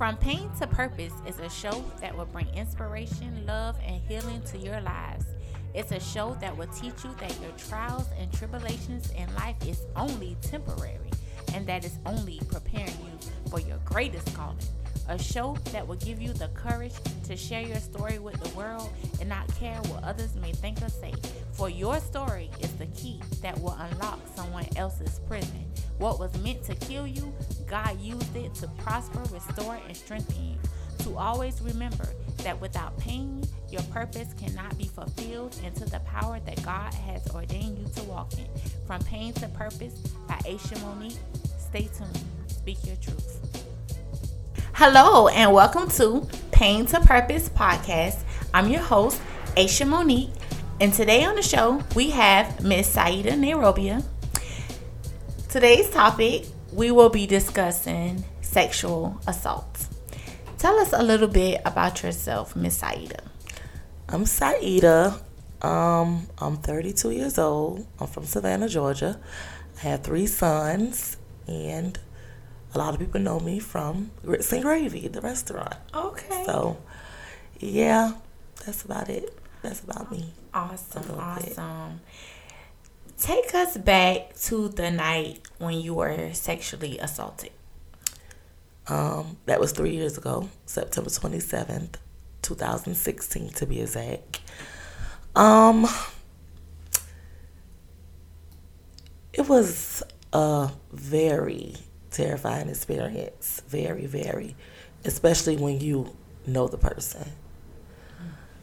From Pain to Purpose is a show that will bring inspiration, love, and healing to your lives. It's a show that will teach you that your trials and tribulations in life is only temporary and that is only preparing you for your greatest calling. A show that will give you the courage to share your story with the world and not care what others may think or say. For your story is the key that will unlock someone else's prison. What was meant to kill you, God used it to prosper, restore, and strengthen you. To always remember that without pain, your purpose cannot be fulfilled into the power that God has ordained you to walk in. From Pain to Purpose by Aisha Monique. Stay tuned. Speak your truth. Hello, and welcome to Pain to Purpose podcast. I'm your host, Aisha Monique, and today on the show we have Miss Sieda Nairobia. Today's topic we will be discussing sexual assault. Tell us a little bit about yourself, Miss Sieda. I'm Sieda. Um, I'm 32 years old. I'm from Savannah, Georgia. I have three sons, and a lot of people know me from Grits and Gravy, the restaurant. Okay. So, yeah, that's about it. That's about me. Awesome, awesome. Take us back to the night when you were sexually assaulted. Um, that was three years ago, September 27th, 2016 to be exact. Um, it was a very terrifying experience. Very, very. Especially when you know the person.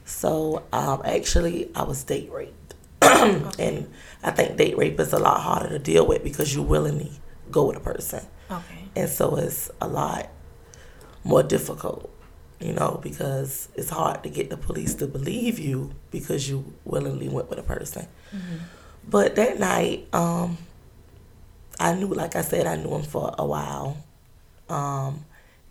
So, um, actually, I was date raped. and I think date rape is a lot harder to deal with because you willingly go with a person. Okay. And so it's a lot more difficult, you know, because it's hard to get the police to believe you because you willingly went with a person. Mm-hmm. But that night, um, I knew, like I said, I knew him for a while. Um,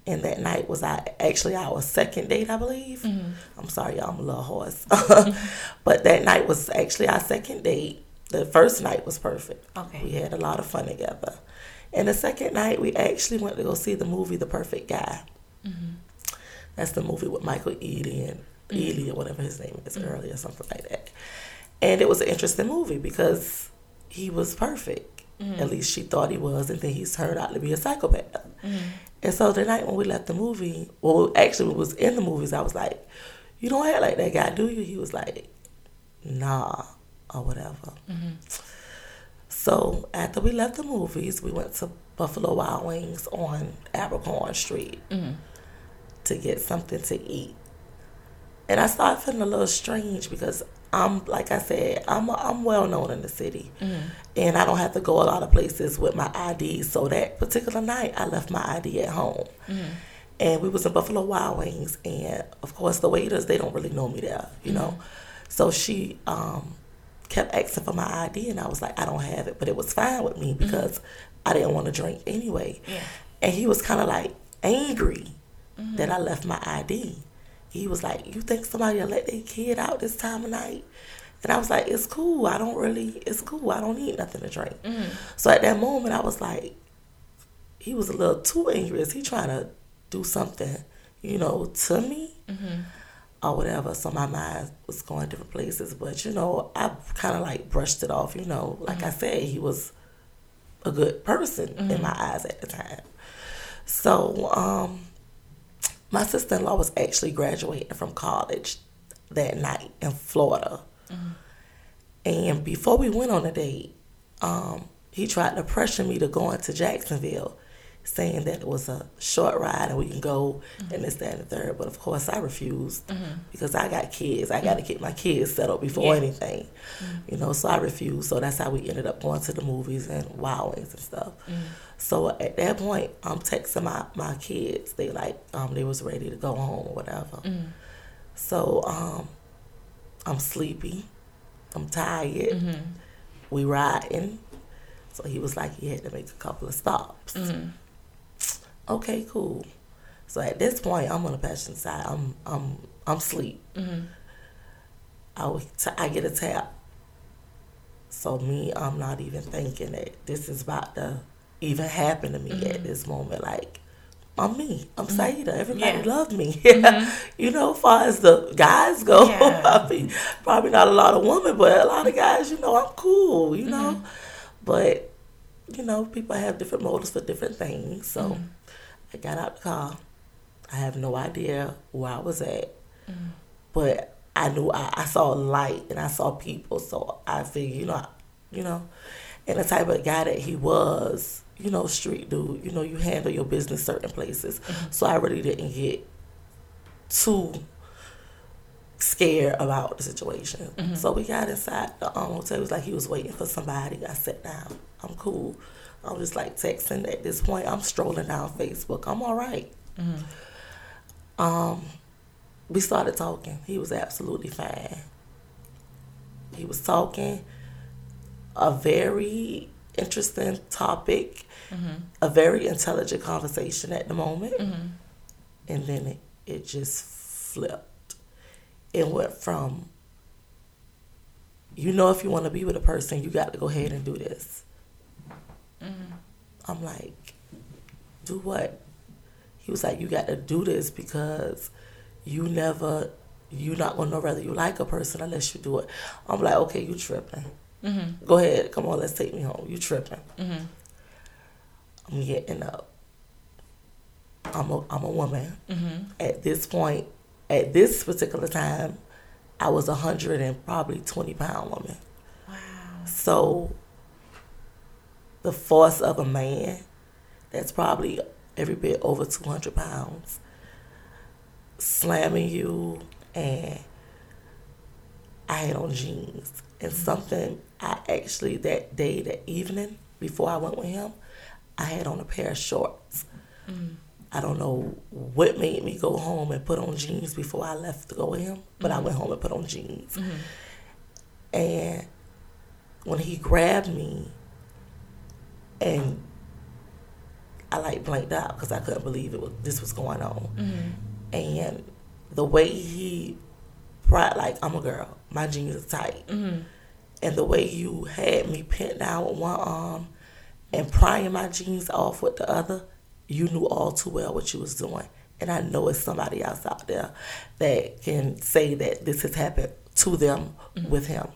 and that night was I actually our second date, I believe. Mm-hmm. I'm sorry, y'all, I'm a little hoarse. but that night was actually our second date. The first night was perfect. Okay. We had a lot of fun together. And the second night, we actually went to go see the movie The Perfect Guy. Mm-hmm. That's the movie with Michael Ealy and mm-hmm. Ealy or whatever his name is mm-hmm. earlier, or something like that. And it was an interesting movie because he was perfect. Mm-hmm. At least she thought he was, and then he turned out to be a psychopath. Mm-hmm. And so the night when we left the movie, well, actually, we was in the movies, I was like, "You don't act like that guy, do you?" He was like, "Nah," or whatever. Mm-hmm. So after we left the movies, we went to Buffalo Wild Wings on Abercorn Street to get something to eat. And I started feeling a little strange because I'm, like I said, I'm I'm well known in the city, mm-hmm. and I don't have to go a lot of places with my ID. So that particular night, I left my ID at home, mm-hmm. and we was in Buffalo Wild Wings, and of course the waiters they don't really know me there, you know. Mm-hmm. So she um, kept asking for my ID, and I was like, I don't have it, but it was fine with me because I didn't want to drink anyway. Yeah. And he was kind of like angry that I left my ID. He was like, "You think somebody will let their kid out this time of night?" And I was like, "It's cool. I don't really. It's cool. I don't need nothing to drink." Mm-hmm. So at that moment, I was like, he was a little too angry. Is he trying to do something, you know, to me? Mm-hmm. or whatever. So my mind was going different places. But you know, I kind of like brushed it off. You know, like I mm-hmm. said, he was a good person in my eyes at the time. So um, my sister in law was actually graduating from college that night in Florida. And before we went on a date, um, he tried to pressure me to go into Jacksonville, saying that it was a short ride and we can go and this, that, and the third. But of course, I refused mm-hmm. because I got kids. I got to get my kids settled before anything, you know. So I refused. So that's how we ended up going to the movies and Wild Wings and stuff. Mm. So at that point, I'm texting my, my kids. They like um, they was ready to go home or whatever. Mm. So um, I'm sleepy. I'm tired. Mm-hmm. We riding. So he was like he had to make a couple of stops. Mm-hmm. Okay, cool. So at this point, I'm on the passenger side. I'm I'm I'm asleep. I would t- I get a tap. So me, I'm not even thinking that this is about to even happen to me at this moment. Like I'm me. I'm mm-hmm. Sieda. Everybody yeah. loved me. Mm-hmm. you know, as far as the guys go, yeah. I mean, probably not a lot of women, but a lot of guys, you know, I'm cool, you know. Mm-hmm. But, you know, people have different motives for different things. So mm-hmm. I got out the car. I have no idea where I was at. Mm-hmm. But I knew I, I saw light and I saw people. So I figured, you know, you know, and the type of guy that he was, you know, street dude, you know, you handle your business certain places. Mm-hmm. So I really didn't get too scared about the situation. Mm-hmm. So we got inside the um, hotel. It was like he was waiting for somebody. I sat down. I'm cool. I'm just like texting at this point. I'm strolling down Facebook. I'm all right. mm-hmm. Um, we started talking. He was absolutely fine. He was talking a very interesting topic, mm-hmm. a very intelligent conversation at the moment. Mm-hmm. And then it, it just flipped. It went from, you know, if you want to be with a person, you got to go ahead and do this. Mm-hmm. I'm like, do what? He was like, you got to do this because you never, you're not going to know whether you like a person unless you do it. I'm like, okay, you tripping. Mm-hmm. Go ahead, come on, let's take me home. You tripping? Mm-hmm. I'm getting up. I'm a I'm a woman. Mm-hmm. At this point, at this particular time, I was a hundred and probably twenty pound woman. Wow. So the force of a man that's probably every bit over two hundred pounds slamming you and I had on jeans and mm-hmm. something I actually that day, that evening before I went with him, I had on a pair of shorts. Mm. I don't know what made me go home and put on jeans before I left to go with him, but mm-hmm. I went home and put on jeans. Mm-hmm. And when he grabbed me, and I like blanked out because I couldn't believe it was this was going on, mm-hmm. and the way he brought like I'm a girl, my jeans are tight mm-hmm and the way you had me pinned down with one arm and prying my jeans off with the other, you knew all too well what you was doing. And I know it's somebody else out there that can say that this has happened to them mm-hmm. with him.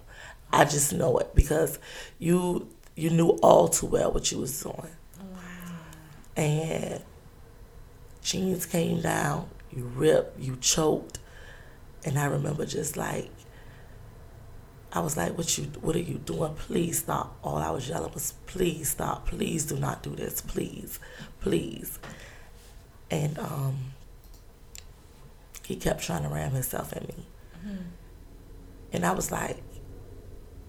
I just know it because you you knew all too well what you was doing. Wow. And jeans came down, you ripped, you choked, and I remember just like I was like, "What you? What are you doing? Please stop!" All I was yelling was, "Please stop! Please do not do this! Please, please!" And um, he kept trying to ram himself at me, mm-hmm. and I was like,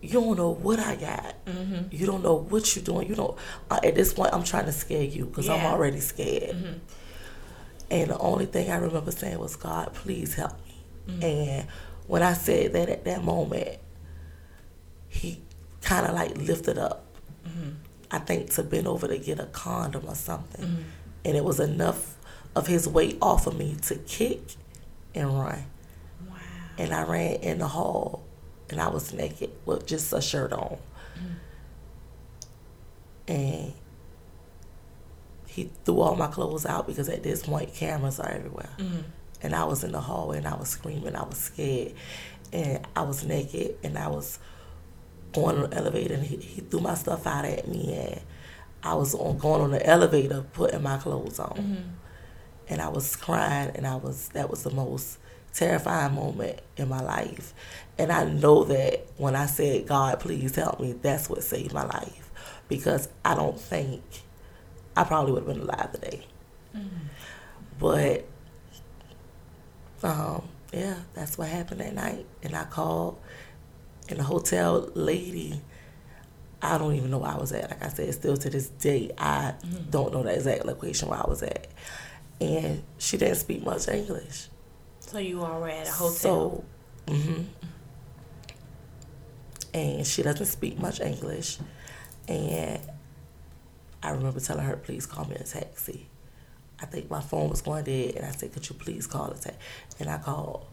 "You don't know what I got. Mm-hmm. You don't know what you're doing. You don't." Uh, at this point, I'm trying to scare you because yeah. I'm already scared. Mm-hmm. And the only thing I remember saying was, "God, please help me." Mm-hmm. And when I said that at that moment, he kind of like lifted up. Mm-hmm. I think to bend over to get a condom or something, mm-hmm. and it was enough of his weight off of me to kick and run. Wow! And I ran in the hall, and I was naked with just a shirt on, mm-hmm. and he threw all my clothes out because at this point cameras are everywhere. Mm-hmm. And I was in the hallway and I was screaming, I was scared, and I was naked and I was on the elevator and he, he threw my stuff out at me and I was on going on the elevator putting my clothes on. Mm-hmm. And I was crying and I was that was the most terrifying moment in my life. And I know that when I said, God, please help me, that's what saved my life. Because I don't think I probably would have been alive today. Mm-hmm. But um, yeah, that's what happened that night. And I called and the hotel lady, I don't even know where I was at. Like I said, still to this day, I mm-hmm. don't know the exact location where I was at. And she didn't speak much English. So you all were at a hotel. So, mm-hmm. And she doesn't speak much English. And I remember telling her, please call me a taxi. I think my phone was going dead, and I said, could you please call a taxi? And I called.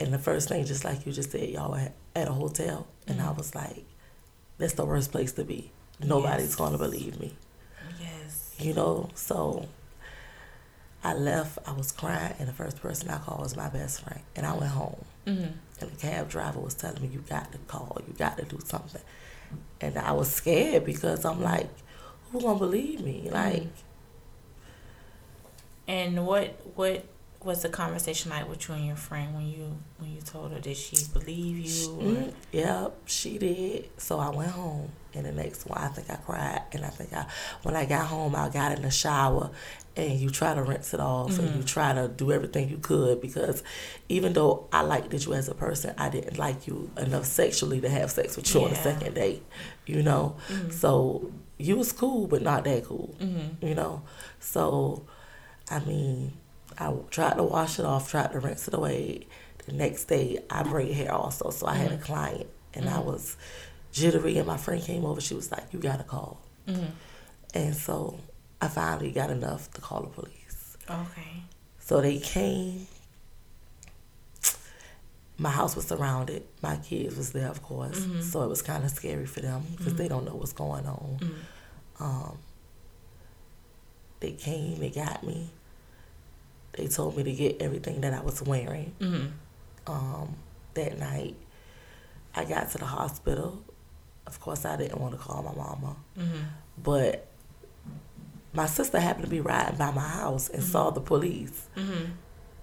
And the first thing, just like you just said, y'all were at a hotel, and mm-hmm. I was like, that's the worst place to be. Nobody's yes. gonna believe me. Yes. You know, so I left, I was crying, and the first person I called was my best friend. And I went home. Mm-hmm. And the cab driver was telling me, You got to call, you got to do something. And I was scared because I'm like, Who gonna believe me? Mm-hmm. Like, And what what was the conversation like with you and your friend when you when you told her? Did she believe you? Or? mm, yep, she did. So I went home. And the next one, I think I cried. And I think I, when I got home, I got in the shower and you try to rinse it off and you try to do everything you could because even though I liked you as a person, I didn't like you enough sexually to have sex with you on the second date, you know? So you was cool, but not that cool, Mm-hmm. you know? So, I mean, I tried to wash it off, tried to rinse it away. The next day, I braid hair also. So I had a client and I was jittery and my friend came over. She was like, you got to call. Mm-hmm. And so I finally got enough to call the police. Okay. So they came. My house was surrounded. My kids was there, of course. Mhm. So it was kind of scary for them because they don't know what's going on. Mm-hmm. Um, they came, they got me. They told me to get everything that I was wearing. Mm-hmm. Um, that night, I got to the hospital. Of course, I didn't want to call my mama, Mm-hmm. but my sister happened to be riding by my house and saw the police. Mm-hmm.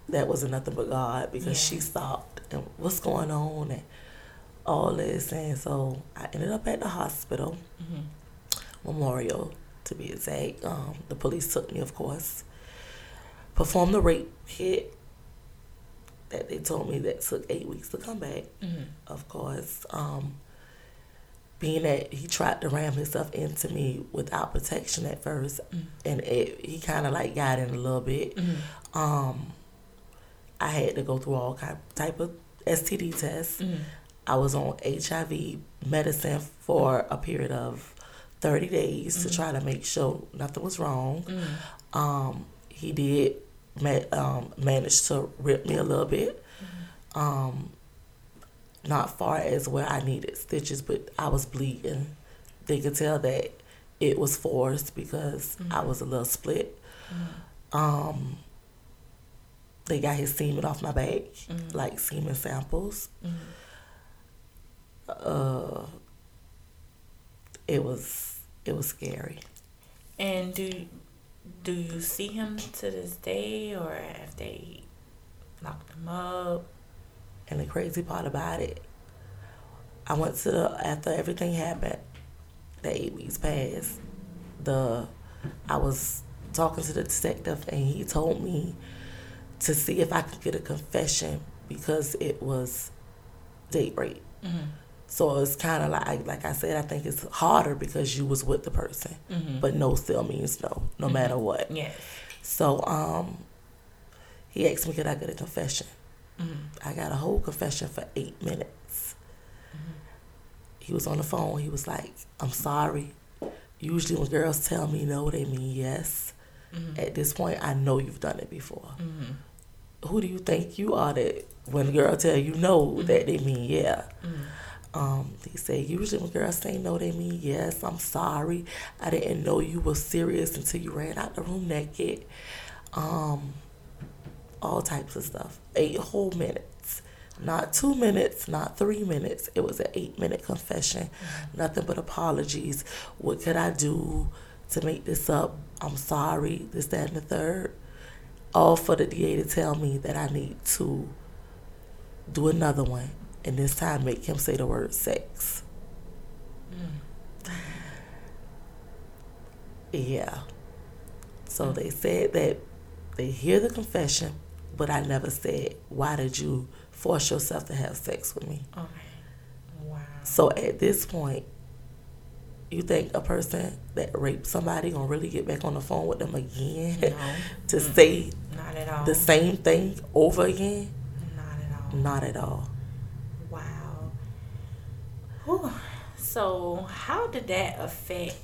That wasn't nothing but God because Yeah. she stopped and what's going on and all this. And so I ended up at the hospital, Mm-hmm. Memorial to be exact. Um, the police took me, of course, performed the rape kit that they told me that took eight weeks to come back. Mm-hmm. of course. Um, being that he tried to ram himself into me without protection at 1st Mm. and it, he kind of like got in a little bit. Mm-hmm. Um, I had to go through all kind type of STD tests. Mm-hmm. I was on HIV medicine for a period of thirty days to Mhm. try to make sure nothing was wrong. Mm-hmm. Um, he did um, manage to rip me a little bit. Um, not far as where I needed stitches, but I was bleeding. They could tell that it was forced because I was a little split. Um, they got his semen off my back, Mhm. like semen samples. Mm-hmm. Uh, it was it was scary. And do do you see him to this day, or have they locked him up? And the crazy part about it, I went to the after everything happened, the eight weeks passed. The I was talking to the detective, and he told me to see if I could get a confession because it was date rape. Mm-hmm. So it's kind of like, like I said, I think it's harder because you was with the person, Mm-hmm. but no still means no, no matter what. yes. So um, he asked me could I get a confession. Mm-hmm. I got a whole confession for eight minutes. He was on the phone. He was like, I'm sorry. Usually, when girls tell me no, they mean yes. Mm-hmm. At this point, I know you've done it before. Mm-hmm. Who do you think you are that when a girl tell you no, that they mean yeah? Um, he said, usually when girls say no, they mean yes. I'm sorry. I didn't know you were serious until you ran out the room naked. Um, all types of stuff. Eight whole minutes. Not two minutes, not three minutes. It was an eight minute confession. Nothing but apologies. What could I do to make this up? I'm sorry. This, that, and the third. All for the DA to tell me that I need to do another one. And this time make him say the word sex. Yeah. So mm. they said that they hear the confession, but I never said, why did you force yourself to have sex with me? Okay. Wow. So at this point, you think a person that raped somebody gonna really get back on the phone with them again No. to say Not at all. the same thing over again? Not at all. Not at all. Whew. So, how did that affect,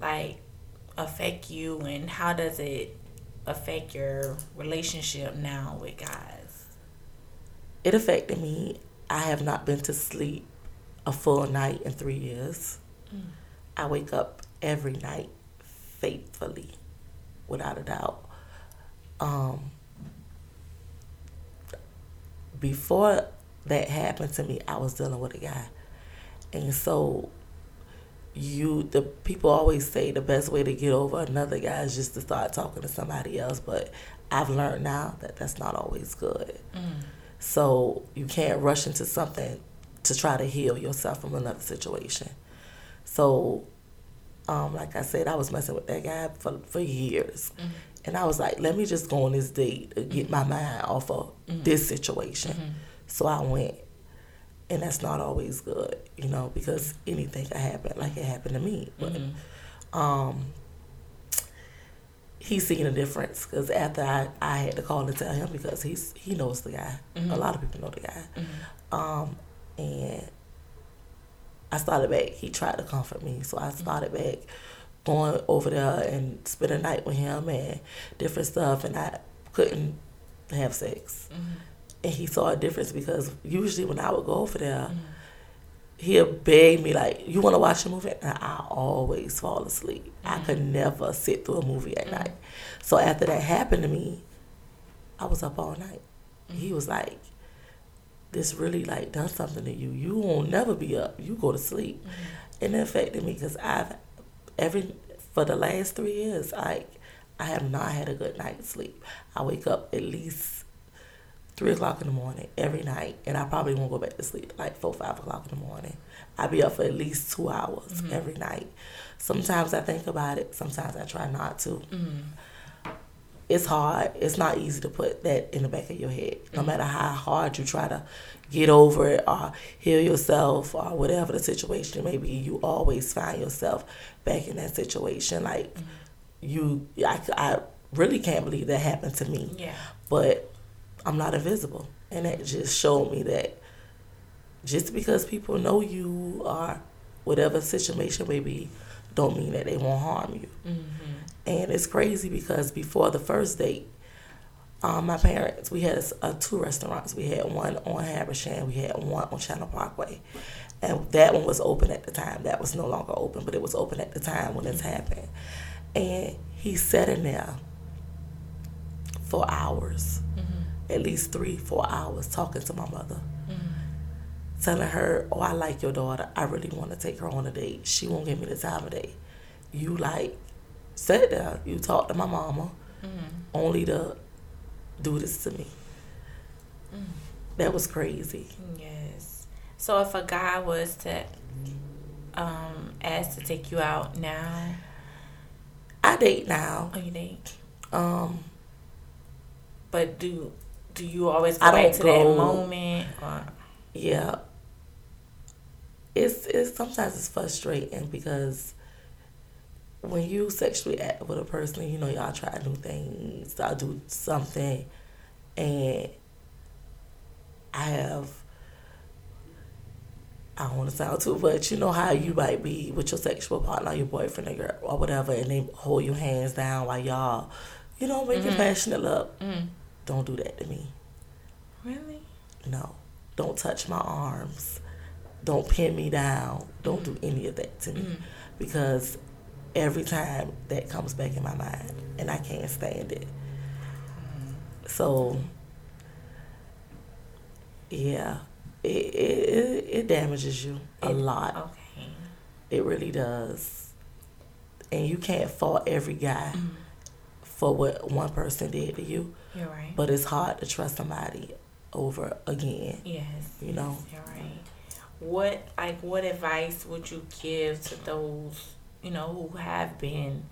like, affect you, and how does it affect your relationship now with guys? It affected me. I have not been to sleep a full night in three years. I wake up every night faithfully, without a doubt. um, before that happened to me, I was dealing with a guy, and so you the people always say the best way to get over another guy is just to start talking to somebody else but i've learned now that that's not always good mm. so you can't rush into something to try to heal yourself from another situation so um, like i said i was messing with that guy for, for years mm. and i was like let me just go on this date to get mm. my mind off of mm. this situation mm-hmm. so i went and that's not always good, you know, because anything can happen, like it happened to me. But mm-hmm. um, he's seeing a difference because after I, I had to call and tell him because he's he knows the guy. Mm-hmm. A lot of people know the guy, mm-hmm. um, and I started back. He tried to comfort me, so I mm-hmm. started back going over there and spend a night with him and different stuff, and I couldn't have sex. Mm-hmm and he saw a difference because usually when I would go over there, mm-hmm. he'll beg me like, "You want to watch a movie?" And I always fall asleep. Mm-hmm. I could mm-hmm. never sit through a movie at mm-hmm. night. So after that happened to me, I was up all night. He mm-hmm. was like, "This really like done something to you. You won't never be up. You go to sleep," mm-hmm. and it affected me because I've every for the last three years, like I have not had a good night's sleep. I wake up at least three o'clock in the morning every night, and I probably won't go back to sleep like four, five o'clock in the morning. I be up for at least two hours mm-hmm. every night. Sometimes I think about it. Sometimes I try not to. Mm-hmm. It's hard. It's not easy to put that in the back of your head. No mm-hmm. matter how hard you try to get over it or heal yourself or whatever the situation may be, you always find yourself back in that situation. Like mm-hmm. you, I, I really can't believe that happened to me. Yeah. But I'm not invisible. And that just showed me that just because people know you are whatever situation may be, don't mean that they won't harm you. Mm-hmm. And it's crazy because before the first date, um, my parents, we had two restaurants. We had one on Habersham, we had one on Chatham Parkway. And that one was open at the time. That was no longer open, but it was open at the time when this happened. And he sat in there for hours at least three, four hours talking to my mother. Mm-hmm. Telling her, oh, I like your daughter. I really want to take her on a date. She won't give me the time of day. You like sat there, you talked to my mama, mm-hmm. only to do this to me. Mm. That was crazy. Yes. So if a guy was to um, ask to take you out now, I date now. Oh, you date. Um, but do do you always go back to go, that moment? Or? Yeah. It's it's sometimes it's frustrating because when you sexually act with a person, you know y'all try new things, y'all do something, and I have. I don't want to sound too much. You know how you might be with your sexual partner, your boyfriend or, girl, or whatever, and they hold your hands down while y'all, you know, making mm-hmm. passionate love. Mm-hmm. Don't do that to me. Really? No. Don't touch my arms. Don't pin me down. Don't do any of that to me. Mm. Because every time that comes back in my mind and I can't stand it. Mm. So, yeah, it, it, it damages you a it, lot. Okay. It really does. And you can't fault every guy mm. for what one person did to you. You're right. But it's hard to trust somebody over again. Yes. You know. You're right. What like what advice would you give to those you know who have been,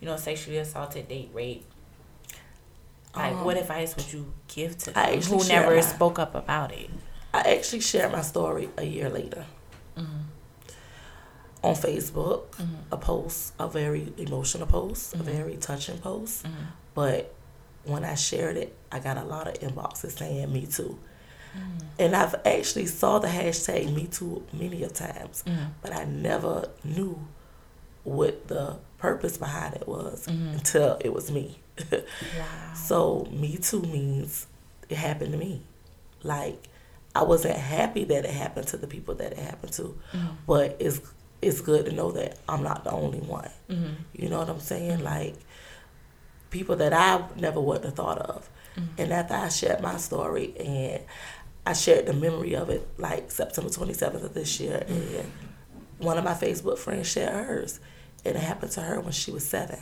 you know, sexually assaulted, date raped? Like, um, what advice would you give to them who never my, spoke up about it? I actually shared my story a year later mm-hmm. on Facebook. Mm-hmm. A post, a very emotional post, mm-hmm. a very touching post, mm-hmm. but when I shared it, I got a lot of inboxes saying me too. Mm. And I've actually saw the hashtag me too many a times, mm. but I never knew what the purpose behind it was mm-hmm. until it was me. wow. So me too means it happened to me. Like I wasn't happy that it happened to the people that it happened to, mm. but it's it's good to know that I'm not the only one. Mm-hmm. You know what I'm saying? Like people that I never would have thought of. Mm-hmm. And after I shared my story and I shared the memory of it like September 27th of this year, Mm-hmm. and one of my Facebook friends shared hers. And it happened to her when she was seven.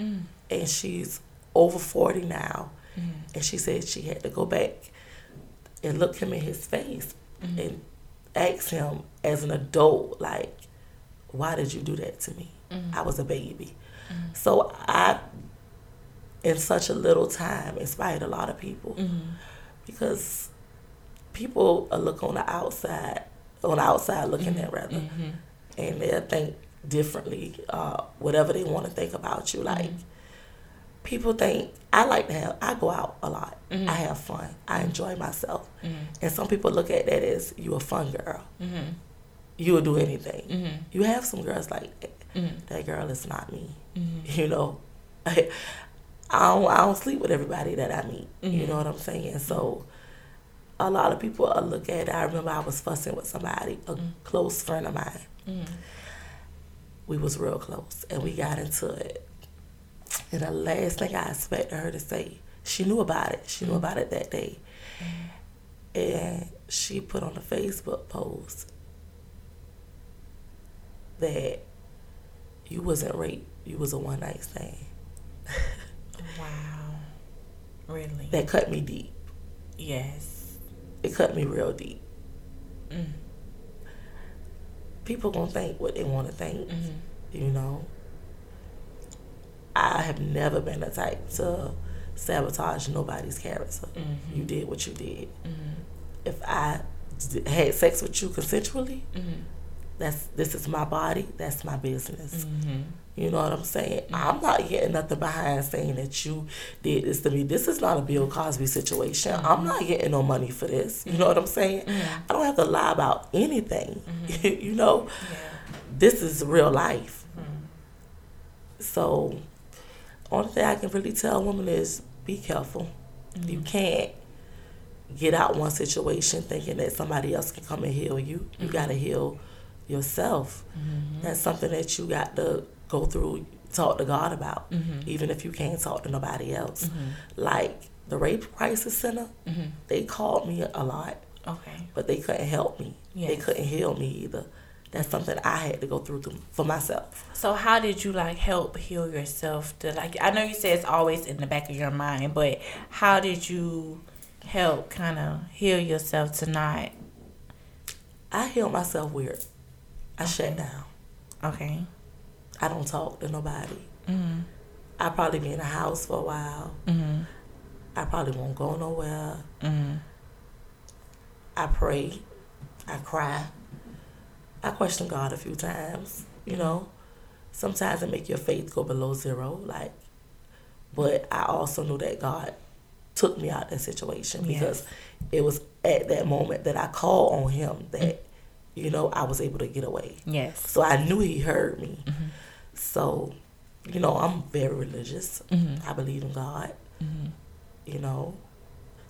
Mm. And she's over 40 now. Mm-hmm. And she said she had to go back and look him in his face Mm-hmm. and ask him as an adult, like, why did you do that to me? Mm-hmm. I was a baby. So I, in such a little time, inspired a lot of people Mm-hmm. because people look on the outside, on the outside looking at rather, Mm-hmm. and they'll think differently, uh, whatever they want to think about you. Like people think I like to have, I go out a lot, Mhm. I have fun, I enjoy myself, Mm-hmm. and some people look at that as you a fun girl, Mm-hmm. you will do anything. Mm-hmm. You have some girls like that. Mm-hmm. That girl is not me. Mm-hmm. You know, I, don't I don't sleep with everybody that I meet. You Mhm. know what I'm saying? So a lot of people uh, look at it. I remember I was fussing with somebody, a close friend of mine. Mm-hmm. We was real close, and we got into it. And the last thing I expected her to say, she knew about it. She knew about it that day, and she put on a Facebook post that you wasn't raped. You was a one night stand. Wow. Really? That cut me deep. yes. It cut me real deep. Mm. People gonna think what they want to think. Mm-hmm. You know. I have never been the type to sabotage nobody's character. Mhm. You did what you did. Mm-hmm. If I had sex with you consensually, Mm-hmm. that's this is my body. That's my business. Mm-hmm. You know what I'm saying? I'm not getting nothing behind saying that you did this to me. This is not a Bill Cosby situation. I'm not getting no money for this. You know what I'm saying? Mm-hmm. I don't have to lie about anything. Mm-hmm. you know, Yeah. this is real life. Mm-hmm. So, only thing I can really tell a woman is be careful. You can't get out one situation thinking that somebody else can come and heal you. You got to heal yourself. That's something that you got to go through, talk to God about, even if you can't talk to nobody else. Like the rape crisis center, Mm-hmm. they called me a lot, Okay. but they couldn't help me. They couldn't heal me either. That's something I had to go through to, for myself. So how did you like help heal yourself? To like, I know you say it's always in the back of your mind, but how did you help kind of heal yourself tonight? I healed myself weird. I shut down. Okay. I don't talk to nobody. Mm-hmm. I probably be in the house for a while. Mm-hmm. I probably won't go nowhere. Mm-hmm. I pray. I cry. I question God a few times. You know, sometimes it make your faith go below zero. Like, but I also knew that God took me out of that situation because it was at that moment that I called on Him that you know I was able to get away. Yes. So I knew He heard me. So, you know, I'm very religious. Mm-hmm. I believe in God. Mm-hmm. You know,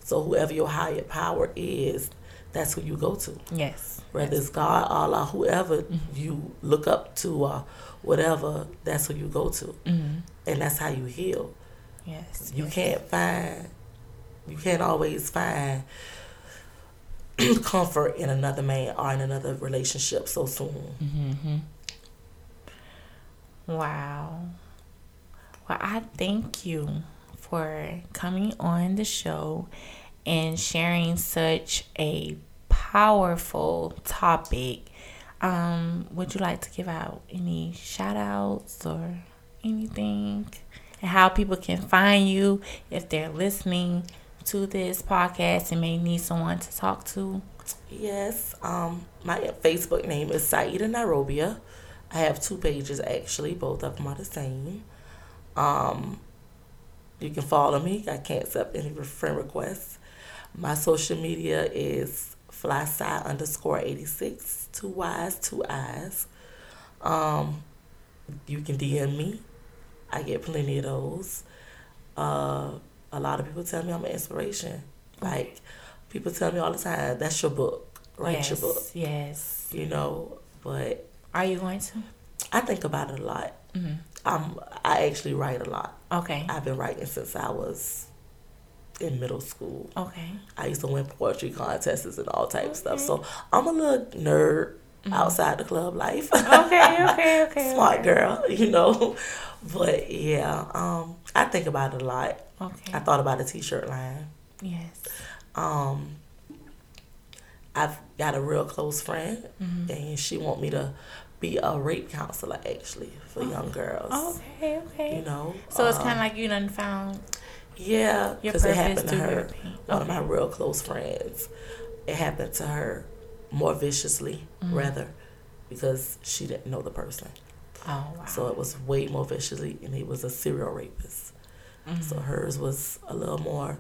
so whoever your higher power is, that's who you go to. Yes. Whether it's God, Allah, whoever you look up to, or whatever, that's who you go to, Mm-hmm. and that's how you heal. Yes. You yes. can't find, you can't always find comfort in another man or in another relationship so soon. Wow. Well, I thank you for coming on the show and sharing such a powerful topic. Um, would you like to give out any shout outs or anything? And how people can find you if they're listening to this podcast and may need someone to talk to? Yes, um, my Facebook name is Sieda Nairobia. I have two pages actually, both of them are the same. Um, you can follow me. I can't accept any friend requests. My social media is flyside underscore eighty six, two Y's, two I's. Um, you can DM me. I get plenty of those. Uh, a lot of people tell me I'm an inspiration. Like people tell me all the time, that's your book. Write yes. your book. Yes. You know, but Are you going to? I think about it a lot. Mm-hmm. Um, I actually write a lot. Okay. I've been writing since I was in middle school. Okay. I used to win poetry contests and all type of stuff. So I'm a little nerd outside the club life. Mm-hmm. Okay, okay, okay. Smart okay. girl, you know. But yeah, um, I think about it a lot. Okay. I thought about a t-shirt line. yes. Um, I've got a real close friend, Mm-hmm. and she want me to be a rape counselor actually for young girls. Okay, okay. You know, So it's Uh, kind of like you done found yeah, because it happened to her. pain. One of my real close friends. It happened to her more viciously, Mm-hmm. rather, because she didn't know the person. Oh wow. So it was way more viciously, and he was a serial rapist. Mm-hmm. So hers was a little more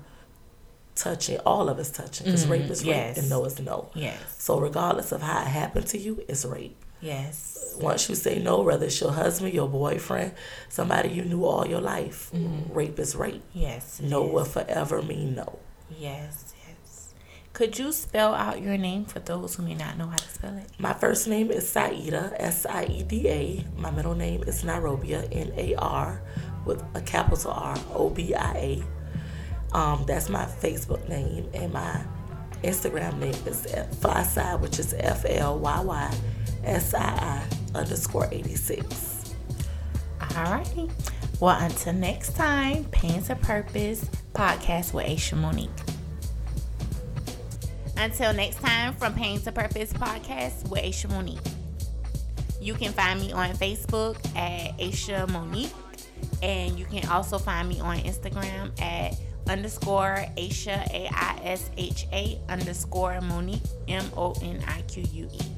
touching. All of it's touching because Mhm, rape is rape yes. and no is no. yes. So regardless of how it happened to you, it's rape. Yes. Once you say no, whether it's your husband, your boyfriend, somebody you knew all your life, rape is rape. Yes. No yes. will forever mean no. Yes. Yes. Could you spell out your name for those who may not know how to spell it? My first name is Sieda, S I E D A. My middle name is Nairobia, N A R, with a capital R, O B I A. Um, that's my Facebook name, and my Instagram name is Flyside, which is F L Y Y S I I underscore 86. All righty. Well, until next time, Pains of Purpose podcast with Aisha Monique. Until next time, from Pains to Purpose podcast with Aisha Monique. You can find me on Facebook at Aisha Monique, and you can also find me on Instagram at underscore Aisha A I S H A underscore Monique M O N I Q U E.